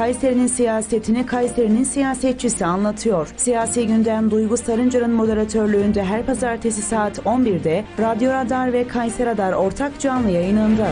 Kayseri'nin siyasetini Kayseri'nin siyasetçisi anlatıyor. Siyasi gündem Duygu Sarıncar'ın moderatörlüğünde her pazartesi saat 11'de Radyo Radar ve Kayseri Radar ortak canlı yayınında.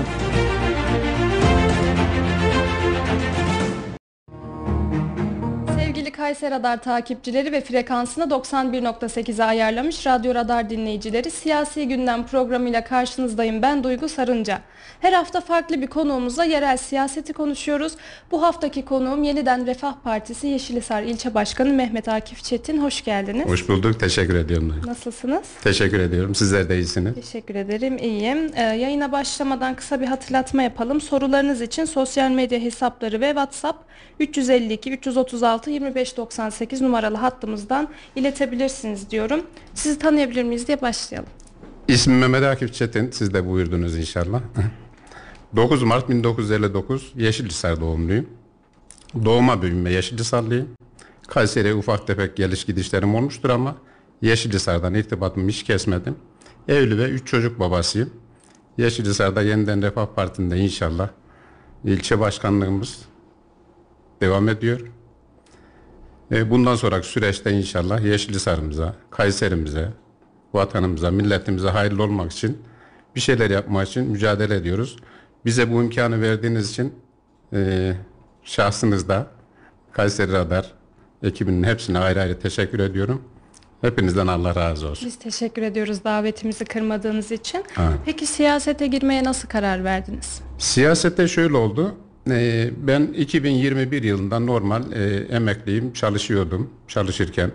Kayseri Radar takipçileri ve frekansını 91.8'e ayarlamış Radyo Radar dinleyicileri Siyasi Gündem programıyla karşınızdayım. Ben Duygu Sarınca. Her hafta farklı bir konuğumuzla yerel siyaseti konuşuyoruz. Bu haftaki konuğum Yeniden Refah Partisi Yeşilhisar İlçe Başkanı Mehmet Akif Çetin. Hoş geldiniz. Hoş bulduk. Teşekkür ediyorum. Nasılsınız? Teşekkür ediyorum. Sizler de iyisiniz. Teşekkür ederim. İyiyim. Ee, yayına başlamadan kısa bir hatırlatma yapalım. Sorularınız için sosyal medya hesapları ve WhatsApp 352 336 2598 numaralı hattımızdan iletebilirsiniz diyorum. Sizi tanıyabilir miyiz diye başlayalım. İsmim Mehmet Akif Çetin. Siz de buyurdunuz inşallah. 9 Mart 1959 Yeşilhisar doğumluyum. Doğuma büyüme Yeşilhisarlıyım. Kayseri'ye ufak tefek geliş gidişlerim olmuştur ama Yeşilhisar'dan irtibatımı hiç kesmedim. Evli ve 3 çocuk babasıyım. Yeşilhisar'da yeniden Refah Partisi'nde inşallah ilçe başkanlığımız devam ediyor. E, bundan sonraki süreçte inşallah Yeşilhisar'ımıza, Kayserimize, vatanımıza, milletimize hayırlı olmak için bir şeyler yapmak için mücadele ediyoruz. Bize bu imkanı verdiğiniz için e, şahsınızda Kayseri Radar ekibinin hepsine ayrı ayrı teşekkür ediyorum. Hepinizden Allah razı olsun. Biz teşekkür ediyoruz davetimizi kırmadığınız için. Ha. Peki siyasete girmeye nasıl karar verdiniz? Siyasette şöyle oldu. Ee, ben 2021 yılında normal e, emekliyim, çalışıyordum. Çalışırken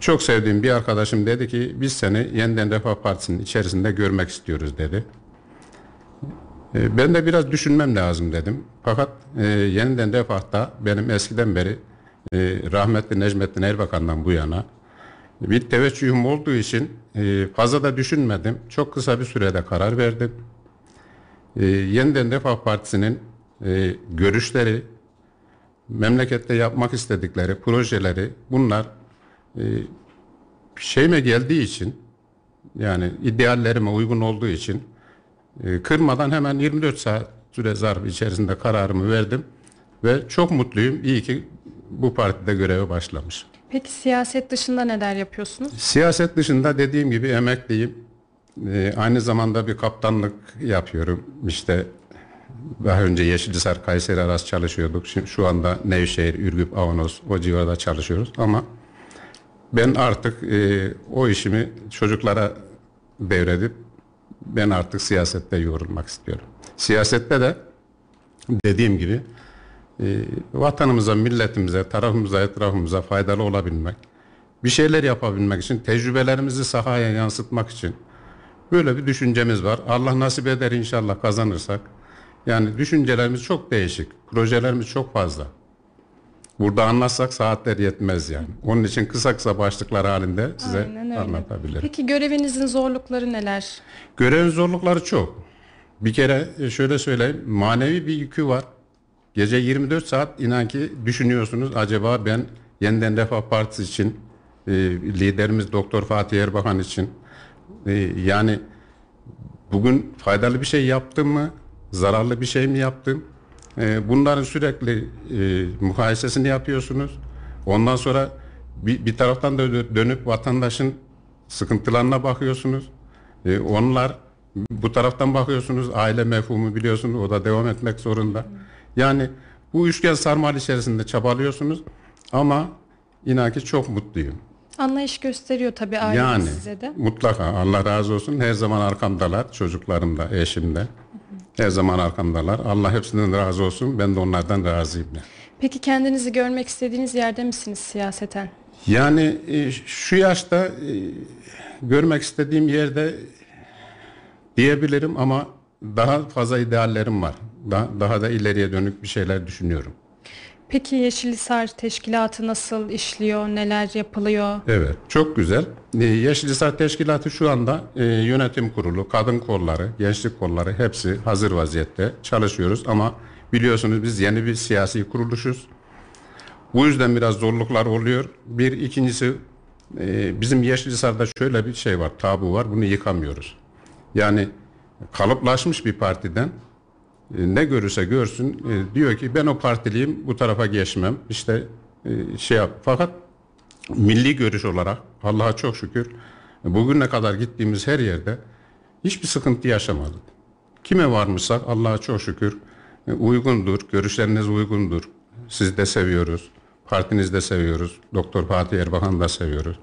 çok sevdiğim bir arkadaşım dedi ki biz seni yeniden Refah Partisi'nin içerisinde görmek istiyoruz dedi. Ee, ben de biraz düşünmem lazım dedim. Fakat e, yeniden Refah'ta benim eskiden beri e, rahmetli Necmettin Erbakan'dan bu yana bir teveccühüm olduğu için e, fazla da düşünmedim. Çok kısa bir sürede karar verdim. Yeniden Refah Partisi'nin e, görüşleri, memlekette yapmak istedikleri projeleri bunlar e, şeyime geldiği için yani ideallerime uygun olduğu için e, kırmadan hemen 24 saat süre zarfı içerisinde kararımı verdim ve çok mutluyum. İyi ki bu partide göreve başlamış. Peki siyaset dışında neler yapıyorsunuz? Siyaset dışında dediğim gibi emekliyim. Ee, aynı zamanda bir kaptanlık yapıyorum. İşte daha önce Yeşilhisar, Kayseri arası çalışıyorduk. Şimdi şu anda Nevşehir, Ürgüp, Avanos o civarda çalışıyoruz. Ama ben artık e, o işimi çocuklara devredip ben artık siyasette yoğrulmak istiyorum. Siyasette de dediğim gibi e, vatanımıza, milletimize, tarafımıza, etrafımıza faydalı olabilmek, bir şeyler yapabilmek için, tecrübelerimizi sahaya yansıtmak için böyle bir düşüncemiz var. Allah nasip eder inşallah kazanırsak. Yani düşüncelerimiz çok değişik, projelerimiz çok fazla. Burada anlatsak saatler yetmez yani. Onun için kısa kısa başlıklar halinde size anlatabilirim. Peki görevinizin zorlukları neler? Görevin zorlukları çok. Bir kere e, şöyle söyleyeyim, manevi bir yükü var. Gece 24 saat inan ki düşünüyorsunuz acaba ben yeniden Refah Partisi için, e, liderimiz Doktor Fatih Erbakan için e, yani bugün faydalı bir şey yaptım mı, zararlı bir şey mi yaptım? E, bunların sürekli e, mukayesesini yapıyorsunuz. Ondan sonra bir, bir taraftan da dö- dönüp vatandaşın sıkıntılarına bakıyorsunuz. E, onlar bu taraftan bakıyorsunuz aile mefhumu biliyorsunuz o da devam etmek zorunda. Yani bu üçgen sarmal içerisinde çabalıyorsunuz ama inan ki çok mutluyum. Anlayış gösteriyor tabii aileniz Yani size de. mutlaka Allah razı olsun her zaman arkamdalar çocuklarım da eşim de her zaman arkamdalar. Allah hepsinden razı olsun ben de onlardan razıyım. Peki kendinizi görmek istediğiniz yerde misiniz siyaseten? Yani e, şu yaşta e, görmek istediğim yerde diyebilirim ama daha fazla ideallerim var. Daha, daha da ileriye dönük bir şeyler düşünüyorum. Peki Yeşilhisar Teşkilatı nasıl işliyor, neler yapılıyor? Evet, çok güzel. Ee, Yeşilhisar Teşkilatı şu anda e, yönetim kurulu, kadın kolları, gençlik kolları hepsi hazır vaziyette çalışıyoruz ama biliyorsunuz biz yeni bir siyasi kuruluşuz. Bu yüzden biraz zorluklar oluyor. Bir ikincisi e, bizim Yeşilhisar'da şöyle bir şey var, tabu var. Bunu yıkamıyoruz. Yani kalıplaşmış bir partiden ne görürse görsün e, diyor ki ben o partiliyim bu tarafa geçmem. İşte e, şey yap. Fakat milli görüş olarak Allah'a çok şükür e, bugüne kadar gittiğimiz her yerde hiçbir sıkıntı yaşamadık. Kime varmışsak Allah'a çok şükür e, uygundur, görüşleriniz uygundur. Sizi de seviyoruz, partinizi de seviyoruz, Doktor Fatih Erbakan'ı da seviyoruz.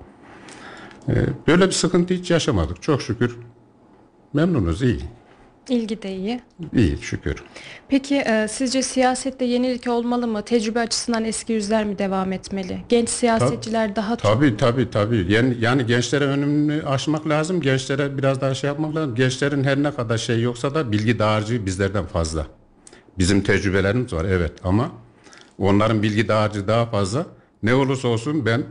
E, Böyle bir sıkıntı hiç yaşamadık. Çok şükür memnunuz, iyi. İlgi de iyi. İyi şükür. Peki e, sizce siyasette yenilik olmalı mı? Tecrübe açısından eski yüzler mi devam etmeli? Genç siyasetçiler daha çok Tabii tabii tabii. Yani, yani gençlere önümünü aşmak lazım. Gençlere biraz daha şey yapmak lazım. Gençlerin her ne kadar şey yoksa da bilgi dağarcığı bizlerden fazla. Bizim tecrübelerimiz var evet ama onların bilgi dağarcığı daha fazla. Ne olursa olsun ben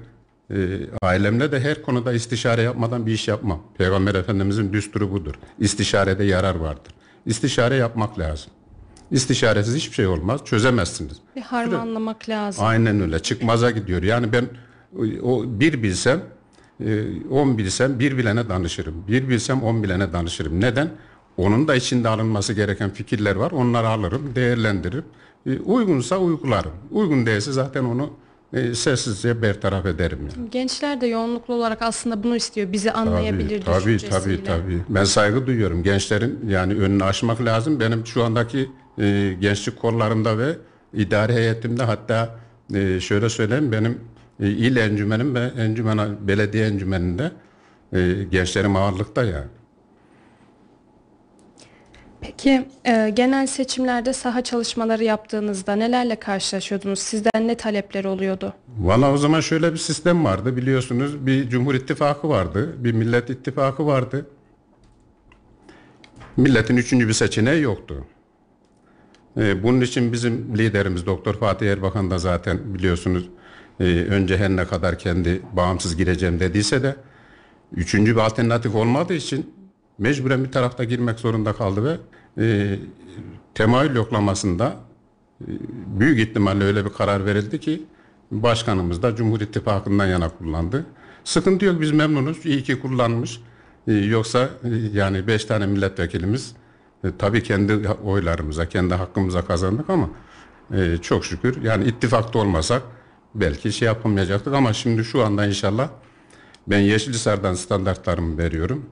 e, ailemle de her konuda istişare yapmadan bir iş yapmam. Peygamber Efendimizin düsturu budur. İstişarede yarar vardır. İstişare yapmak lazım. İstişaresiz hiçbir şey olmaz. Çözemezsiniz. bir harmanlamak lazım. Aynen öyle. Çıkmaza gidiyor. Yani ben o bir bilsem, e, on bilsem bir bilene danışırım. Bir bilsem on bilene danışırım. Neden? Onun da içinde alınması gereken fikirler var. Onları alırım, değerlendiririm. E, Uygunsa uygularım. Uygun değilse zaten onu e, sessizce bertaraf ederim. Yani. Gençler de yoğunluklu olarak aslında bunu istiyor. Bizi anlayabilir Tabii tabii tabii tabii. Ben saygı duyuyorum. Gençlerin yani önünü aşmak lazım. Benim şu andaki e, gençlik kollarımda ve idare heyetimde hatta e, şöyle söyleyeyim benim e, il encümenim ve encümen belediye encümeninde e, gençlerim ağırlıkta yani. Peki e, genel seçimlerde saha çalışmaları yaptığınızda nelerle karşılaşıyordunuz? Sizden ne talepler oluyordu? Valla o zaman şöyle bir sistem vardı biliyorsunuz. Bir Cumhur İttifakı vardı. Bir Millet İttifakı vardı. Milletin üçüncü bir seçeneği yoktu. Ee, bunun için bizim liderimiz Doktor Fatih Erbakan da zaten biliyorsunuz e, önce her ne kadar kendi bağımsız gireceğim dediyse de üçüncü bir alternatif olmadığı için mecburen bir tarafta girmek zorunda kaldı ve e, temayül yoklamasında büyük ihtimalle öyle bir karar verildi ki başkanımız da Cumhur İttifakı'ndan yana kullandı. Sıkıntı yok biz memnunuz. İyi ki kullanmış. Ee, Yoksa e, yani beş tane milletvekilimiz e, tabii kendi oylarımıza, kendi hakkımıza kazandık ama e, çok şükür yani ittifakta olmasak belki şey yapamayacaktık ama şimdi şu anda inşallah ben Yeşilhisar'dan standartlarımı veriyorum.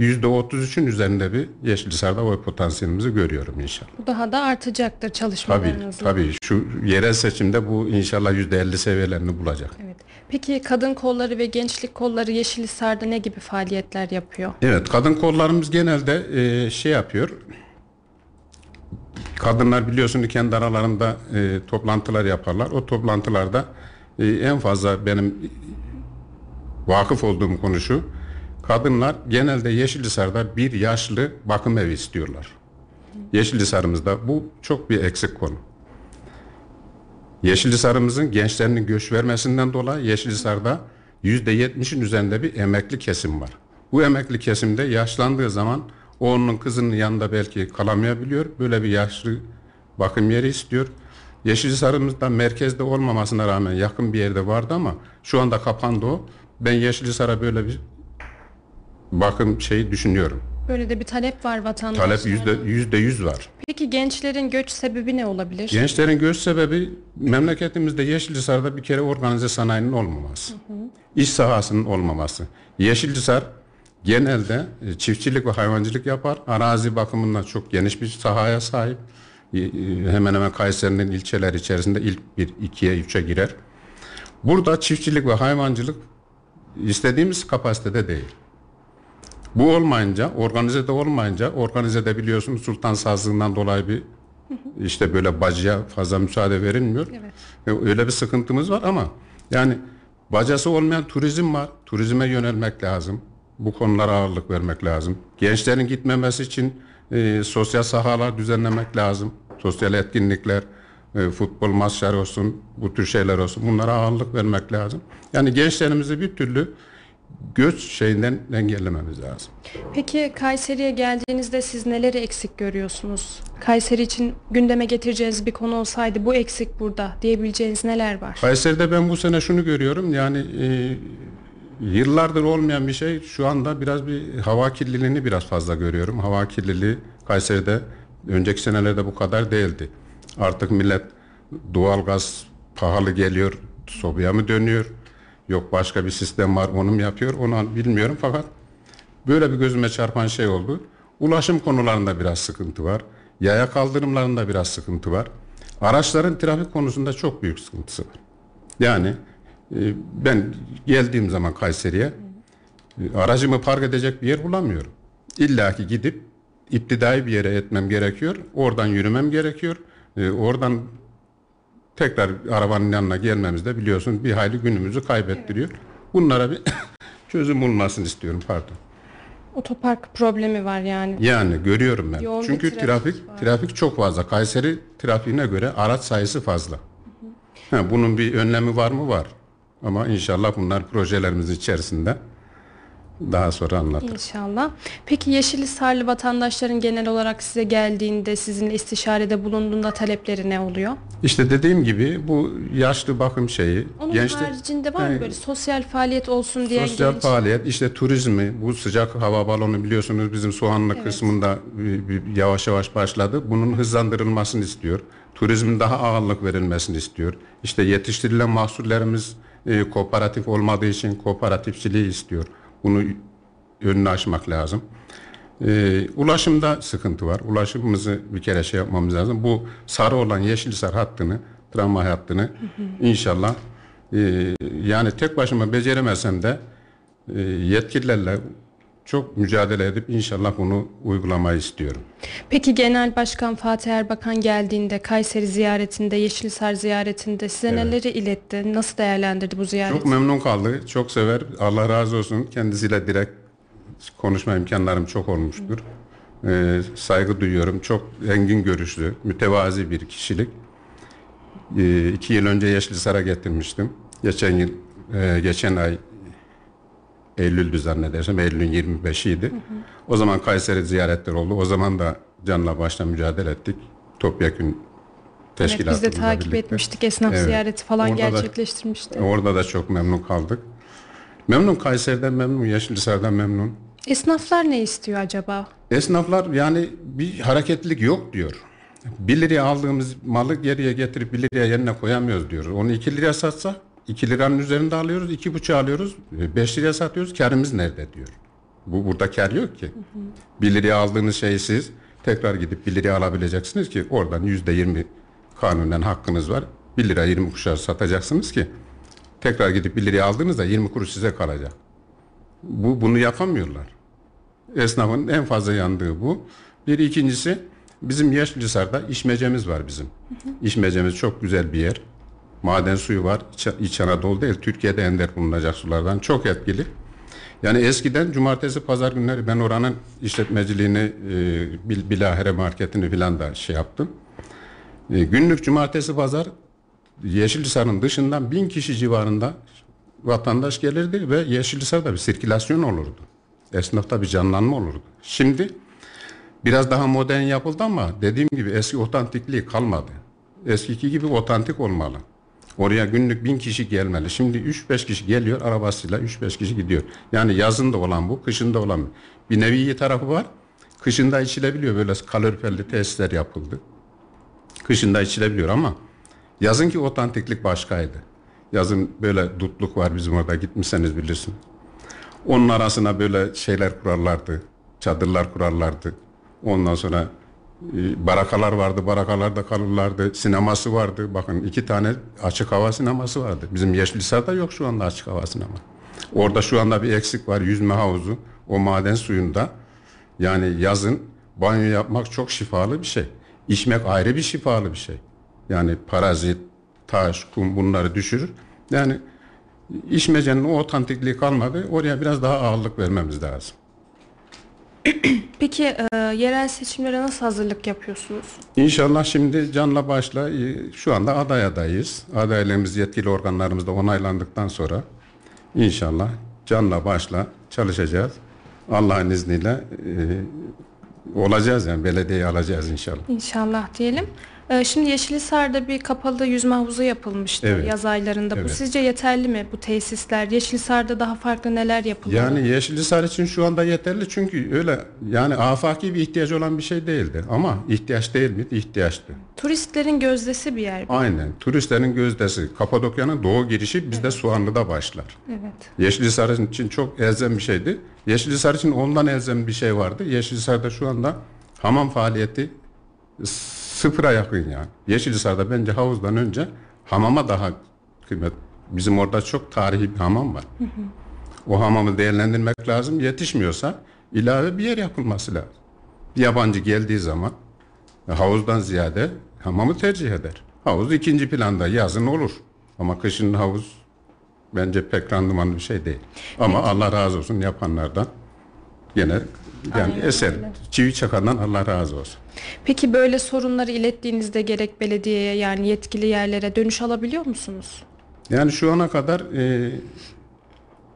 %33'ün üzerinde bir Yeşilhisar'da oy potansiyelimizi görüyorum inşallah. Bu daha da artacaktır Tabii çalışmalarınızla. tabii şu yerel seçimde bu inşallah %50 seviyelerini bulacak. Evet. Peki kadın kolları ve gençlik kolları Yeşilhisar'da ne gibi faaliyetler yapıyor? Evet kadın kollarımız genelde e, şey yapıyor. Kadınlar biliyorsunuz kendi aralarında e, toplantılar yaparlar. O toplantılarda e, en fazla benim vakıf olduğum konu şu. Kadınlar genelde Yeşilhisar'da bir yaşlı bakım evi istiyorlar. Yeşilhisar'ımızda bu çok bir eksik konu. Yeşilhisar'ımızın gençlerinin göç vermesinden dolayı Yeşilhisar'da %70'in üzerinde bir emekli kesim var. Bu emekli kesimde yaşlandığı zaman o onun kızının yanında belki kalamayabiliyor. Böyle bir yaşlı bakım yeri istiyor. Yeşilhisar'ımızda merkezde olmamasına rağmen yakın bir yerde vardı ama şu anda kapandı o. Ben Yeşilhisar'a böyle bir bakım şeyi düşünüyorum. Böyle de bir talep var vatandaşlardan. Talep yüzde, yüzde yüz var. Peki gençlerin göç sebebi ne olabilir? Gençlerin göç sebebi memleketimizde Yeşilhisar'da bir kere organize sanayinin olmaması. İş sahasının olmaması. Yeşilhisar genelde e, çiftçilik ve hayvancılık yapar. Arazi bakımından çok geniş bir sahaya sahip. E, e, Hemen hemen Kayseri'nin ilçeler içerisinde ilk bir, ikiye, üçe girer. Burada çiftçilik ve hayvancılık istediğimiz kapasitede değil. Bu olmayınca, organizede olmayınca, organizede biliyorsunuz sultan sazlığından dolayı bir işte böyle bacıya fazla müsaade verilmiyor. Evet. E, Öyle bir sıkıntımız var ama yani bacası olmayan turizm var. Turizme yönelmek lazım. Bu konulara ağırlık vermek lazım. Gençlerin gitmemesi için e, sosyal sahalar düzenlemek lazım. Sosyal etkinlikler, e, futbol maçları olsun, bu tür şeyler olsun. Bunlara ağırlık vermek lazım. Yani gençlerimizi bir türlü göç şeyinden engellememiz lazım. Peki Kayseri'ye geldiğinizde siz neleri eksik görüyorsunuz? Kayseri için gündeme getireceğiniz bir konu olsaydı bu eksik burada diyebileceğiniz neler var? Kayseri'de ben bu sene şunu görüyorum yani e, yıllardır olmayan bir şey şu anda biraz bir hava kirliliğini biraz fazla görüyorum. Hava kirliliği Kayseri'de Önceki senelerde bu kadar değildi. Artık millet doğalgaz pahalı geliyor, sobaya mı dönüyor? Yok başka bir sistem var, onu mu yapıyor? Onu bilmiyorum fakat böyle bir gözüme çarpan şey oldu. Ulaşım konularında biraz sıkıntı var. Yaya kaldırımlarında biraz sıkıntı var. Araçların trafik konusunda çok büyük sıkıntısı var. Yani e, ben geldiğim zaman Kayseri'ye e, aracımı park edecek bir yer bulamıyorum. İlla ki gidip iptidai bir yere etmem gerekiyor. Oradan yürümem gerekiyor. E, oradan tekrar arabanın yanına gelmemiz de biliyorsun bir hayli günümüzü kaybettiriyor. Bunlara bir çözüm bulmasını istiyorum pardon. Otopark problemi var yani. Yani görüyorum ben. Yoğun Çünkü trafik trafik var. trafik çok fazla. Kayseri trafiğine göre araç sayısı fazla. Ha, bunun bir önlemi var mı? Var. Ama inşallah bunlar projelerimizin içerisinde daha sonra anlatırım. İnşallah. Peki Yeşilhisarlı vatandaşların genel olarak size geldiğinde, sizinle istişarede bulunduğunda talepleri ne oluyor? İşte dediğim gibi bu yaşlı bakım şeyi, Onun gençlik, haricinde var mı böyle sosyal faaliyet olsun diye sosyal genç? faaliyet, işte turizmi, bu sıcak hava balonu biliyorsunuz bizim Soğanlı kısmında bir- bir yavaş yavaş başladı. Bunun hızlandırılmasını istiyor. Turizmin daha ağırlık verilmesini istiyor. İşte yetiştirilen mahsullerimiz e, kooperatif olmadığı için kooperatifçiliği istiyor. Bunu önünü açmak lazım. Ee, ulaşımda sıkıntı var. Ulaşımımızı bir kere şey yapmamız lazım. Bu sarı olan Yeşilsar hattını, tramvay hattını inşallah e, yani tek başıma beceremesem de e, yetkililerle çok mücadele edip inşallah bunu uygulamayı istiyorum. Peki Genel Başkan Fatih Erbakan geldiğinde, Kayseri ziyaretinde, Yeşilhisar ziyaretinde size neleri iletti? Nasıl değerlendirdi bu ziyareti? Çok memnun kaldı. Çok sever. Allah razı olsun. Kendisiyle direkt konuşma imkanlarım çok olmuştur. Ee, saygı duyuyorum. Çok engin görüşlü, mütevazi bir kişilik. Ee, iki yıl önce Yeşilhisar'a getirmiştim. Geçen yıl, e, geçen ay Eylül'dü zannedersem. Eylül'ün 25'iydi. O zaman Kayseri ziyaretler oldu. O zaman da canla başla mücadele ettik. Topyekun Evet, teşkilatımızla biz de takip birlikte. etmiştik. Esnaf Evet. ziyareti falan Orada da- gerçekleştirmişti. Orada da çok memnun kaldık. Memnun Kayseri'den memnun, Yeşilhisar'dan memnun. Esnaflar ne istiyor acaba? Esnaflar yani bir hareketlilik yok diyor. 1 liraya aldığımız malı geriye getirip 1 liraya yerine koyamıyoruz diyor. Onu 2 liraya satsak 2 liranın üzerinde alıyoruz, 2,5 alıyoruz, 5 liraya satıyoruz. Karımız nerede diyor. Bu burada kar yok ki. 1 liraya aldığınız şeyi siz tekrar gidip 1 liraya alabileceksiniz ki oradan %20 kanunen hakkınız var. 1 lira 20 kuruşa satacaksınız ki tekrar gidip 1 liraya aldığınızda 20 kuruş size kalacak. Bu bunu yapamıyorlar. Esnafın en fazla yandığı bu. Bir ikincisi bizim Yeşilhisar'da içmecemiz var bizim. İçmecemiz çok güzel bir yer. Maden suyu var. İç, İç Anadolu değil, Türkiye'de ender bulunacak sulardan. Çok etkili. Yani eskiden cumartesi pazar günleri ben oranın işletmeciliğini, e, bil, bilahare marketini filan da şey yaptım. E, günlük cumartesi pazar Yeşilhisar'ın dışından bin kişi civarında vatandaş gelirdi ve Yeşilhisar'da bir sirkülasyon olurdu. Esnafta bir canlanma olurdu. Şimdi biraz daha modern yapıldı ama dediğim gibi eski otantikliği kalmadı. Eskiki gibi otantik olmalı. Oraya günlük bin kişi gelmeli. Şimdi 3-5 kişi geliyor arabasıyla 3-5 kişi gidiyor. Yani yazın da olan bu, kışın da olan bu. Bir nevi iyi tarafı var. Kışında içilebiliyor. Böyle kaloriferli tesisler yapıldı. Kışında içilebiliyor ama yazınki otantiklik başkaydı. Yazın böyle dutluk var bizim orada gitmişseniz bilirsin. Onun arasına böyle şeyler kurarlardı. Çadırlar kurarlardı. Ondan sonra barakalar vardı. Barakalarda kalırlardı. Sineması vardı. Bakın iki tane açık hava sineması vardı. Bizim Yeşilhisar'da yok şu anda açık hava sinema. Orada şu anda bir eksik var. Yüzme havuzu. O maden suyunda. Yani yazın banyo yapmak çok şifalı bir şey. İçmek ayrı bir şifalı bir şey. Yani parazit, taş, kum bunları düşürür. Yani içmecenin o otantikliği kalmadı. Oraya biraz daha ağırlık vermemiz lazım. Peki e, yerel seçimlere nasıl hazırlık yapıyorsunuz? İnşallah şimdi canla başla e, şu anda aday adayız. Adaylığımız yetkili organlarımızda onaylandıktan sonra inşallah canla başla çalışacağız. Allah'ın izniyle e, olacağız yani belediyeyi alacağız inşallah. İnşallah diyelim. Ee, Şimdi Yeşilhisar'da bir kapalı yüzme havuzu yapılmıştı Evet. yaz aylarında. Bu Evet. sizce yeterli mi bu tesisler? Yeşilhisar'da daha farklı neler yapılmalı? Yani Yeşilhisar için şu anda yeterli çünkü öyle yani afaki bir ihtiyaç olan bir şey değildi. Ama ihtiyaç değil miydi? İhtiyaçtı. Turistlerin gözdesi bir yer. bu. Aynen. Turistlerin gözdesi. Kapadokya'nın doğu girişi bizde Soğanlı'da başlar. Evet. Yeşilhisar için çok elzem bir şeydi. Yeşilhisar için ondan elzem bir şey vardı. Yeşilhisar'da şu anda hamam faaliyeti sıfıra yakın yani. Yeşilhisar'da bence havuzdan önce hamama daha kıymet. Bizim orada çok tarihi bir hamam var. O hamamı değerlendirmek lazım. Yetişmiyorsa ilave bir yer yapılması lazım. Bir yabancı geldiği zaman havuzdan ziyade hamamı tercih eder. Havuz ikinci planda yazın olur. Ama kışın havuz bence pek randımanlı bir şey değil. Ama Allah razı olsun yapanlardan. Gene yani Aynen eser. öyle. Çivi çakandan Allah razı olsun. Peki böyle sorunları ilettiğinizde gerek belediyeye yani yetkili yerlere dönüş alabiliyor musunuz? Yani şu ana kadar e,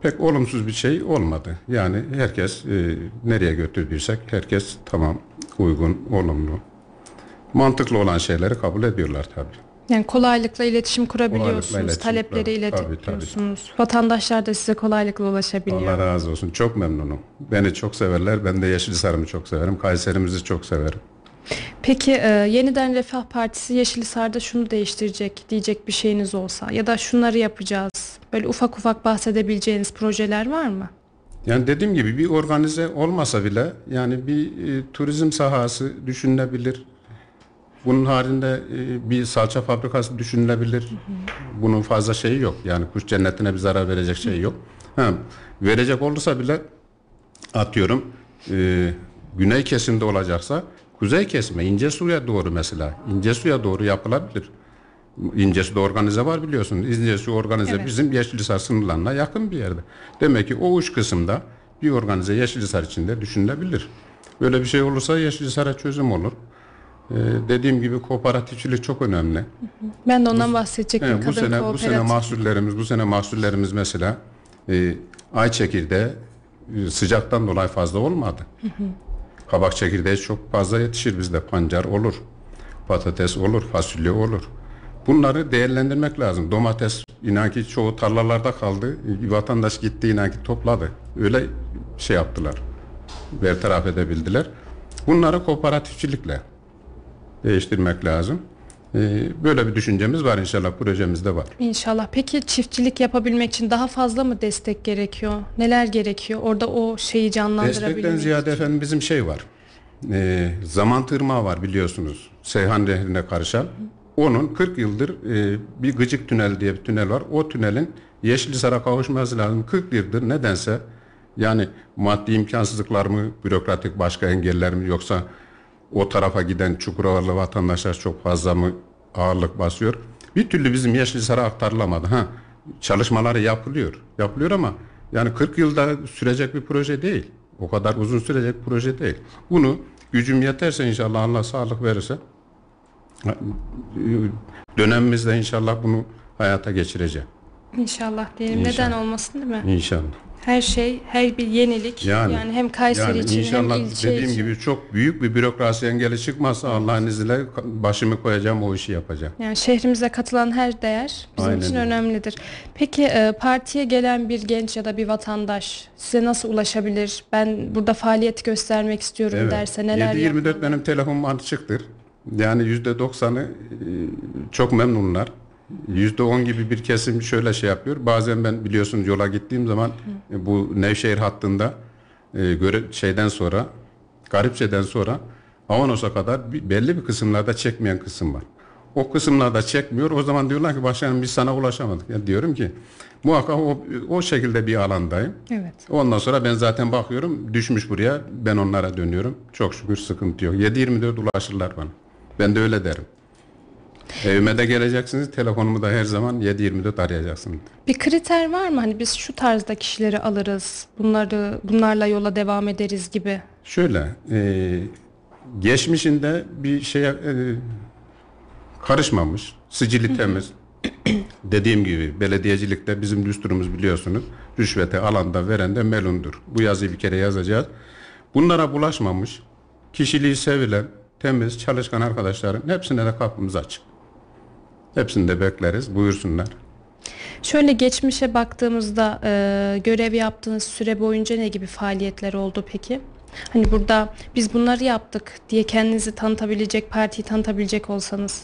pek olumsuz bir şey olmadı. Yani herkes e, nereye götürdüysek herkes tamam uygun, olumlu. Mantıklı olan şeyleri kabul ediyorlar tabii. Yani kolaylıkla iletişim kurabiliyorsunuz, Kolaylıkla iletişim talepleri tabii, iletebiliyorsunuz. Vatandaşlar da size kolaylıkla ulaşabiliyor. Allah razı olsun. Çok memnunum. Beni çok severler. Ben de Yeşilhisar'ımı çok severim. Kayserimizi çok severim. Peki e, yeniden Refah Partisi Yeşilhisar'da şunu değiştirecek diyecek bir şeyiniz olsa ya da şunları yapacağız. Böyle ufak ufak bahsedebileceğiniz projeler var mı? Yani dediğim gibi bir organize olmasa bile yani bir e, turizm sahası düşünülebilir. Bunun haricinde e, bir salça fabrikası düşünülebilir. Bunun fazla şeyi yok. Yani kuş cennetine bir zarar verecek şey yok. Ha, verecek olursa bile atıyorum e, güney kesimde olacaksa kuzey kesime ince suya doğru mesela ince suya doğru yapılabilir. İncesu'da organize var biliyorsunuz. İncesu organize Evet. bizim Yeşilhisar sınırlarına yakın bir yerde. Demek ki o uç kısımda bir organize Yeşilhisar içinde düşünülebilir. Böyle bir şey olursa Yeşilhisar'a çözüm olur. Ee, dediğim gibi kooperatifçilik çok önemli. Ben de ondan bahsedecektim. Evet, bu Kadın sene bu sene mahsullerimiz bu sene mahsullerimiz mesela e, ay çekirdeği e, sıcaktan dolayı fazla olmadı. Kabak çekirdeği çok fazla yetişir bizde. Pancar olur. Patates olur, fasulye olur. Bunları değerlendirmek lazım. Domates inan ki çoğu tarlalarda kaldı. Vatandaş gitti inan ki topladı. Öyle şey yaptılar. Bertaraf edebildiler. Bunları kooperatifçilikle değiştirmek lazım. Ee, Böyle bir düşüncemiz var inşallah projemizde var. İnşallah. Peki çiftçilik yapabilmek için daha fazla mı destek gerekiyor? Neler gerekiyor? Orada o şeyi canlandırabilmek Destekten ziyade efendim bizim şey var. Ee, zaman tırmağı var biliyorsunuz. Seyhan Nehri'ne karışan. Onun 40 yıldır e, bir gıcık tünel diye bir tünel var. O tünelin Yeşilhisar'a kavuşması lazım. 40 yıldır nedense yani maddi imkansızlıklar mı, bürokratik başka engeller mi yoksa o tarafa giden Çukurovalı vatandaşlar çok fazla mı ağırlık basıyor? Bir türlü bizim Yeşilhisar'a aktarılamadı. Ha, çalışmaları yapılıyor. Yapılıyor ama yani 40 yılda sürecek bir proje değil. O kadar uzun sürecek bir proje değil. Bunu gücüm yeterse inşallah Allah sağlık verirse dönemimizde inşallah bunu hayata geçireceğim. İnşallah diyelim. İnşallah. Neden olmasın değil mi? İnşallah. Her şey, her bir yenilik yani, Yani- hem Kayseri Yani için inşallah hem ilçe dediğim için. gibi çok büyük bir bürokrasi engeli çıkmazsa Allah'ın izniyle başımı koyacağım o işi yapacağım. Yani şehrimize katılan her değer bizim Aynen için öyle. önemlidir. Peki e, partiye gelen bir genç ya da bir vatandaş size nasıl ulaşabilir? Ben burada faaliyet göstermek istiyorum Evet. derse neler 7-24 benim telefonum açıktır. Yani %90'ı e, çok memnunlar. %10 gibi bir kesim şöyle şey yapıyor. Bazen ben biliyorsunuz yola gittiğim zaman e, bu Nevşehir hattında e, göre, şeyden sonra Garipçe'den sonra Avanos'a kadar bir, belli bir kısımlarda çekmeyen kısım var. O kısımlarda çekmiyor. O zaman diyorlar ki başkanım biz sana ulaşamadık. Ya diyorum ki muhakkak o, o şekilde bir alandayım. Evet. Ondan sonra ben zaten bakıyorum düşmüş buraya ben onlara dönüyorum. Çok şükür sıkıntı yok. 7-24 ulaşırlar bana. Ben de öyle derim. Evime de geleceksiniz. Telefonumu da her zaman 7-24 arayacaksınız. Bir kriter var mı? Hani biz şu tarzda kişileri alırız. Bunları bunlarla yola devam ederiz gibi. Şöyle e, geçmişinde bir şeye e, karışmamış. Sicili temiz. Dediğim gibi belediyecilikte bizim düsturumuz biliyorsunuz. Rüşvete alanda veren de melundur. Bu yazıyı bir kere yazacağız. Bunlara bulaşmamış, kişiliği sevilen, temiz, çalışkan arkadaşların hepsine de kapımız açık. Hepsini de bekleriz. Buyursunlar. Şöyle geçmişe baktığımızda e, görev yaptığınız süre boyunca ne gibi faaliyetler oldu peki? Hani burada biz bunları yaptık diye kendinizi tanıtabilecek, partiyi tanıtabilecek olsanız.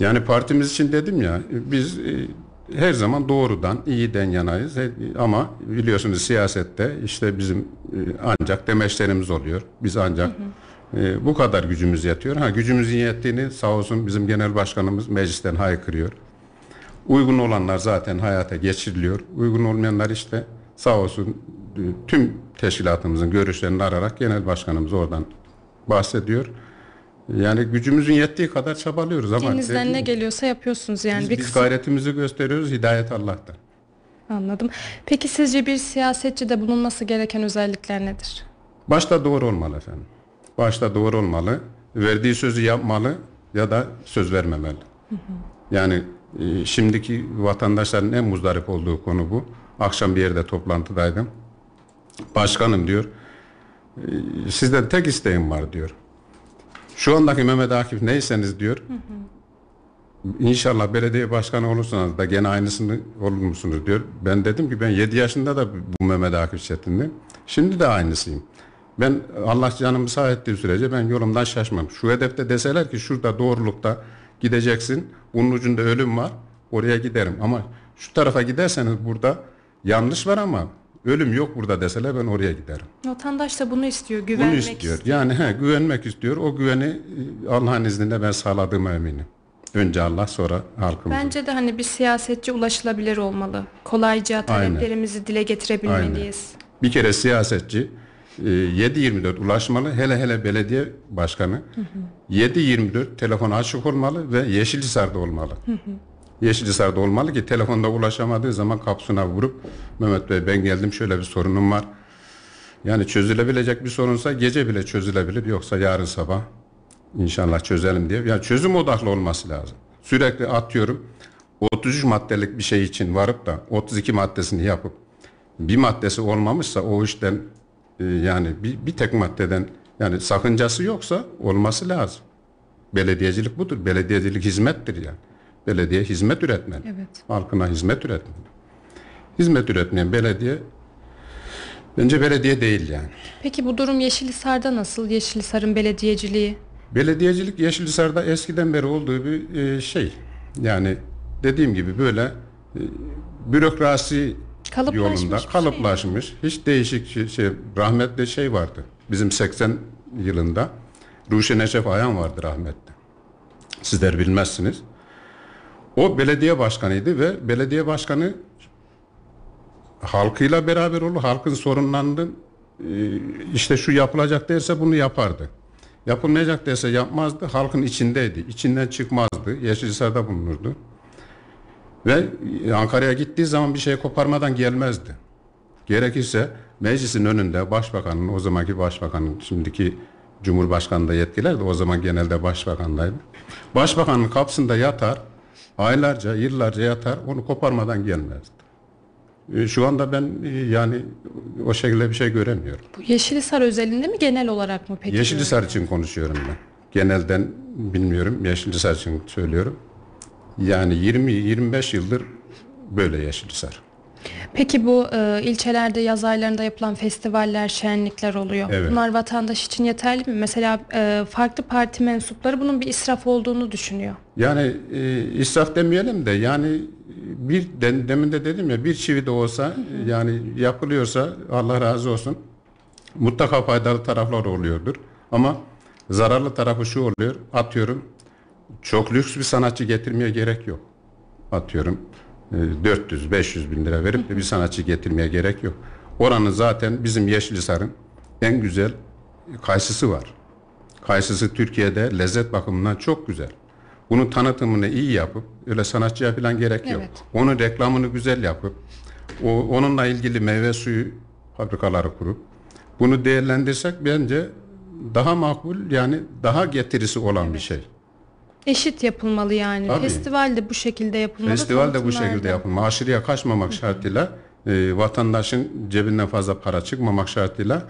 Yani partimiz için dedim ya biz e, her zaman doğrudan, iyiden yanayız. E, Ama biliyorsunuz siyasette işte bizim e, ancak demeçlerimiz oluyor. Biz ancak e, bu kadar gücümüz yetiyor. Ha gücümüzün yettiğini sağ olsun bizim genel başkanımız meclisten haykırıyor. Uygun olanlar zaten hayata geçiriliyor. Uygun olmayanlar işte sağ olsun e, tüm teşkilatımızın görüşlerini ararak genel başkanımız oradan bahsediyor. Yani gücümüzün yettiği kadar çabalıyoruz ama Elinizden ne geliyorsa yapıyorsunuz yani. biz, bir biz kısım- gayretimizi gösteriyoruz. Hidayet Allah'tan. Anladım. Peki sizce bir siyasetçide bulunması gereken özellikler nedir? Başta doğru olmalı efendim. Başta doğru olmalı. Verdiği sözü yapmalı ya da söz vermemeli. Yani e, şimdiki vatandaşların en muzdarip olduğu konu bu. Akşam bir yerde toplantıdaydım. Başkanım diyor. e, Sizden tek isteğim var diyor. Şu andaki Mehmet Akif neyseniz diyor. İnşallah belediye başkanı olursanız da gene aynısını olur musunuz diyor. Ben dedim ki ben 7 yaşında da bu Mehmet Akif şeklinde. Şimdi de aynısıyım. Ben Allah canımı sağ ettiği sürece ben yolumdan şaşmam. Şu hedefte deseler ki şurada doğrulukta gideceksin. Bunun ucunda ölüm var. Oraya giderim. Ama şu tarafa giderseniz burada yanlış var ama ölüm yok burada deseler ben oraya giderim. Vatandaş da bunu istiyor, Bunu güvenmek istiyor. Yani he, güvenmek istiyor. O güveni e, Allah'ın izniyle ben sağladığıma eminim. Önce Allah sonra halkımız. Bence de hani bir siyasetçi ulaşılabilir olmalı. Kolayca taleplerimizi dile getirebilmeliyiz. Bir kere siyasetçi 7-24 ulaşmalı. Hele hele belediye başkanı 7-24 telefonu açık olmalı ve Yeşilhisar'da olmalı. Yeşilhisar'da olmalı ki telefonda ulaşamadığı zaman kapısına vurup Mehmet Bey ben geldim şöyle bir sorunum var. Yani çözülebilecek bir sorunsa gece bile çözülebilir yoksa yarın sabah inşallah çözelim diye. Yani çözüm odaklı olması lazım. Sürekli atıyorum 33 maddelik bir şey için varıp da 32 maddesini yapıp bir maddesi olmamışsa o işten e, yani bir, bir tek maddeden yani sakıncası yoksa olması lazım. Belediyecilik budur. Belediyecilik hizmettir yani. Belediye hizmet üretmeli. Evet. Halkına hizmet üretmeli. Hizmet üretmeyen belediye bence belediye değil yani. Peki bu durum Yeşilhisar'da nasıl? Yeşilhisar'ın belediyeciliği. Belediyecilik Yeşilhisar'da eskiden beri olduğu bir e, şey. Yani dediğim gibi böyle e, bürokrasi Kalıplaşmış yolunda bir şey. kalıplaşmış. Hiç değişik şey, şey rahmetli şey vardı. Bizim 80 yılında Ruşen Eşref Ayan vardı rahmetli. Sizler bilmezsiniz. O belediye başkanıydı ve belediye başkanı halkıyla beraber olur. Halkın sorunlarını e, işte şu yapılacak derse bunu yapardı. Yapılmayacak derse yapmazdı. Halkın içindeydi. İçinden çıkmazdı. Yeşilhisar'da bulunurdu. Ve e, Ankara'ya gittiği zaman bir şey koparmadan gelmezdi. Gerekirse meclisin önünde başbakanın, o zamanki başbakanın, şimdiki Cumhurbaşkanı da yetkiler de o zaman genelde başbakandaydı. Başbakanın kapısında yatar, aylarca, yıllarca yatar, onu koparmadan gelmezdi. E, Şu anda ben e, yani o şekilde bir şey göremiyorum. Bu Yeşilhisar özelinde mi genel olarak mı peki? Yeşilhisar için konuşuyorum ben. Genelden bilmiyorum. Yeşilhisar için söylüyorum. Yani 20-25 yıldır böyle Yeşilhisar. Peki bu e, ilçelerde yaz aylarında yapılan festivaller, şenlikler oluyor. Evet. Bunlar vatandaş için yeterli mi? Mesela e, farklı parti mensupları bunun bir israf olduğunu düşünüyor. Yani e, israf demeyelim de yani bir den- demin de dedim ya bir çivi de olsa e, yani yapılıyorsa Allah razı olsun. Mutlaka faydalı taraflar oluyordur. Ama zararlı tarafı şu oluyor. Atıyorum çok lüks bir sanatçı getirmeye gerek yok. Atıyorum e, 400-500 bin lira verip de bir sanatçı getirmeye gerek yok. Oranın zaten bizim Yeşilhisar'ın en güzel kayısısı var. Kayısısı Türkiye'de lezzet bakımından çok güzel. Bunun tanıtımını iyi yapıp öyle sanatçıya falan gerek yok. Evet. Onun reklamını güzel yapıp o, onunla ilgili meyve suyu fabrikaları kurup bunu değerlendirsek bence daha makbul yani daha getirisi olan bir şey. Eşit yapılmalı yani. Tabii. Festival de bu şekilde yapılmalı. Festival de bu şekilde yapılmalı. Aşırıya kaçmamak şartıyla e, vatandaşın cebinden fazla para çıkmamak şartıyla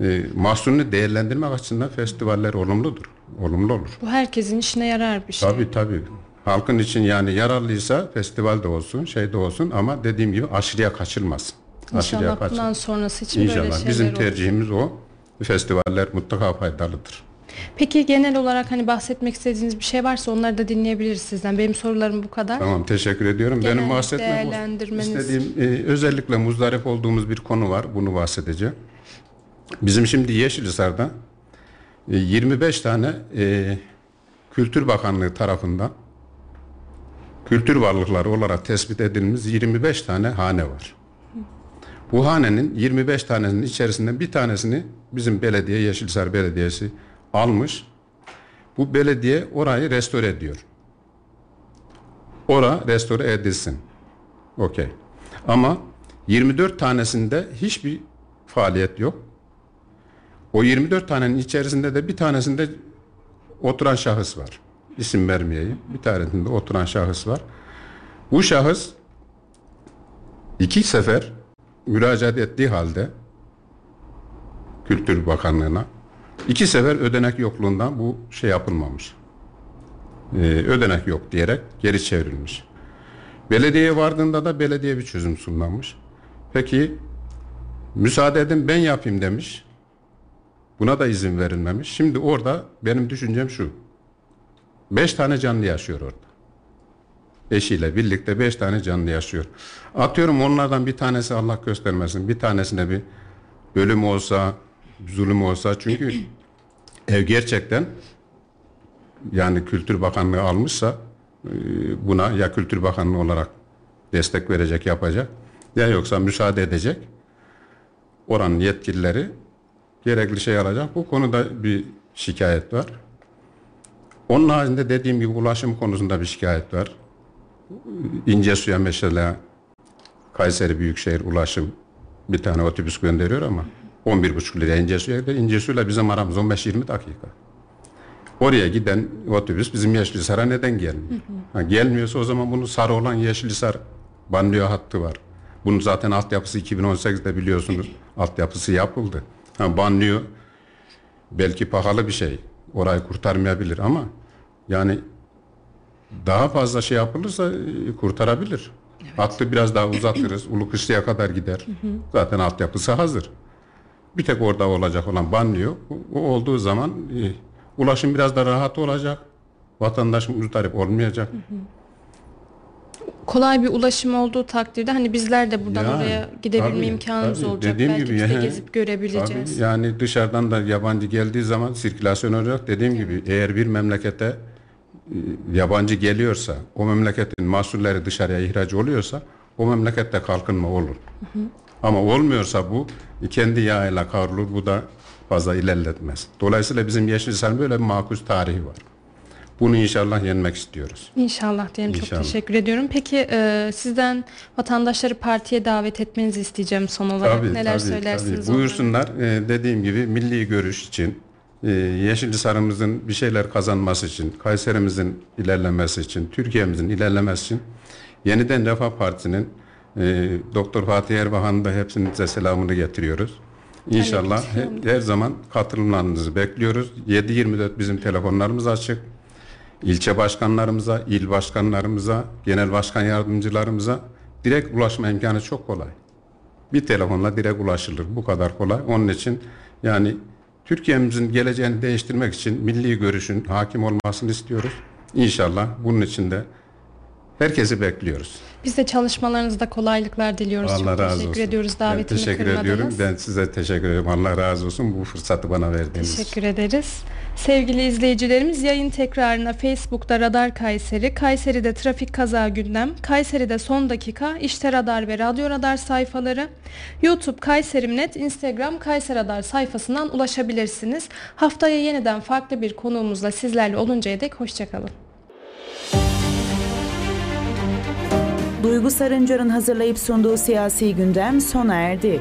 e, mahsulünü değerlendirmek açısından festivaller olumludur. Olumlu olur. Bu herkesin işine yarar bir şey. Tabii tabii. Halkın için yani yararlıysa festival de olsun, şey de olsun ama dediğim gibi aşırıya kaçılmaz. Aşırıya İnşallah bundan sonrası için böyle İnşallah. şeyler Bizim olur. tercihimiz o. Festivaller mutlaka faydalıdır. Peki genel olarak hani bahsetmek istediğiniz bir şey varsa onları da dinleyebiliriz sizden. Benim sorularım bu kadar. Tamam teşekkür ediyorum. Genel Benim bahsetmek istediğim e, özellikle muzdarip olduğumuz bir konu var. Bunu bahsedeceğim. Bizim şimdi Yeşilhisar'da e, 25 tane e, Kültür Bakanlığı tarafından kültür varlıkları olarak tespit edilmiş 25 tane hane var. Bu hanenin 25 tanesinin içerisinden bir tanesini bizim belediye Yeşilhisar Belediyesi almış. Bu belediye orayı restore ediyor. Ora restore edilsin. Okey. Ama 24 tanesinde hiçbir faaliyet yok. O 24 tanenin içerisinde de bir tanesinde oturan şahıs var. İsim vermeyeyim. Bir tanesinde oturan şahıs var. Bu şahıs iki sefer müracaat ettiği halde Kültür Bakanlığı'na iki sefer ödenek yokluğundan bu şey yapılmamış. Ee, ödenek yok diyerek geri çevrilmiş. Belediyeye vardığında da belediye bir çözüm sunmamış. Peki müsaade edin ben yapayım demiş. Buna da izin verilmemiş. Şimdi orada benim düşüncem şu. Beş tane canlı yaşıyor orada. Eşiyle birlikte beş tane canlı yaşıyor. Atıyorum onlardan bir tanesi Allah göstermesin. Bir tanesine bir ölüm olsa, zulüm olsa. Çünkü ev gerçekten yani Kültür Bakanlığı almışsa e, buna ya Kültür Bakanlığı olarak destek verecek, yapacak ya yoksa müsaade edecek. Oranın yetkilileri gerekli şey alacak. Bu konuda bir şikayet var. Onun haricinde dediğim gibi ulaşım konusunda bir şikayet var. İncesu'ya mesela Kayseri Büyükşehir Ulaşım bir tane otobüs gönderiyor ama 11,5 liraya İncesu'ya gider. İncesu'yla bizim aramız 15-20 dakika. Oraya giden otobüs bizim Yeşilhisar'a neden gelmiyor? Ha, gelmiyorsa o zaman bunu sarı olan Yeşilhisar banliyö hattı var. Bunun zaten altyapısı 2018'de biliyorsunuz altyapısı yapıldı. Ha, banliyö belki pahalı bir şey. Orayı kurtarmayabilir ama yani daha fazla şey yapılırsa e, kurtarabilir. Hattı biraz daha uzatırız. Ulukışlı'ya kadar gider. Zaten altyapısı hazır. Bir tek orada olacak olan banliyö. O, o olduğu zaman e, ulaşım biraz da rahat olacak. Vatandaş muzdarip olmayacak. Kolay bir ulaşım olduğu takdirde hani bizler de buradan Yani, oraya gidebilme tabii, imkanımız tabii. olacak. Dediğim Belki gibi, biz de gezip görebileceğiz. Tabii yani dışarıdan da yabancı geldiği zaman sirkülasyon olacak. Dediğim gibi eğer bir memlekete e, yabancı geliyorsa, o memleketin mahsulleri dışarıya ihraç oluyorsa o memlekette kalkınma olur. Ama olmuyorsa bu kendi yağıyla kavrulur. Bu da fazla ilerletmez. Dolayısıyla bizim Yeşilhisar'ın böyle bir makus tarihi var. Bunu inşallah yenmek istiyoruz. İnşallah diyelim. Çok İnşallah. teşekkür ediyorum. Peki e, sizden vatandaşları partiye davet etmenizi isteyeceğim son olarak. Neler söylersiniz? tabii. Buyursunlar. Ee, dediğim gibi milli görüş için, e, Yeşilhisar'ımızın bir şeyler kazanması için, Kayserimizin ilerlemesi için, Türkiye'mizin ilerlemesi için yeniden Refah Partisi'nin e, Doktor Fatih Erbakan'ın da hepsinize selamını getiriyoruz. İnşallah he- her zaman katılımlarınızı bekliyoruz. 7-24 bizim telefonlarımız açık. İlçe başkanlarımıza, il başkanlarımıza, genel başkan yardımcılarımıza direkt ulaşma imkanı çok kolay. Bir telefonla direkt ulaşılır. Bu kadar kolay. Onun için yani Türkiye'mizin geleceğini değiştirmek için milli görüşün hakim olmasını istiyoruz. İnşallah bunun için de herkesi bekliyoruz. Biz de çalışmalarınızda kolaylıklar diliyoruz. Allah Çok razı teşekkür olsun. ediyoruz ben davetimi teşekkür kırmadınız. ediyorum. Ben size teşekkür ediyorum. Allah razı olsun bu fırsatı bana verdiğiniz. Teşekkür ederiz. Sevgili izleyicilerimiz yayın tekrarına Facebook'ta Radar Kayseri, Kayseri'de trafik kaza gündem, Kayseri'de son dakika, işte Radar ve Radyo Radar sayfaları, YouTube Kayserimnet, Instagram Kayseri Radar sayfasından ulaşabilirsiniz. Haftaya yeniden farklı bir konuğumuzla sizlerle oluncaya dek hoşçakalın. Duygu Sarıncar'ın hazırlayıp sunduğu siyasi gündem sona erdi.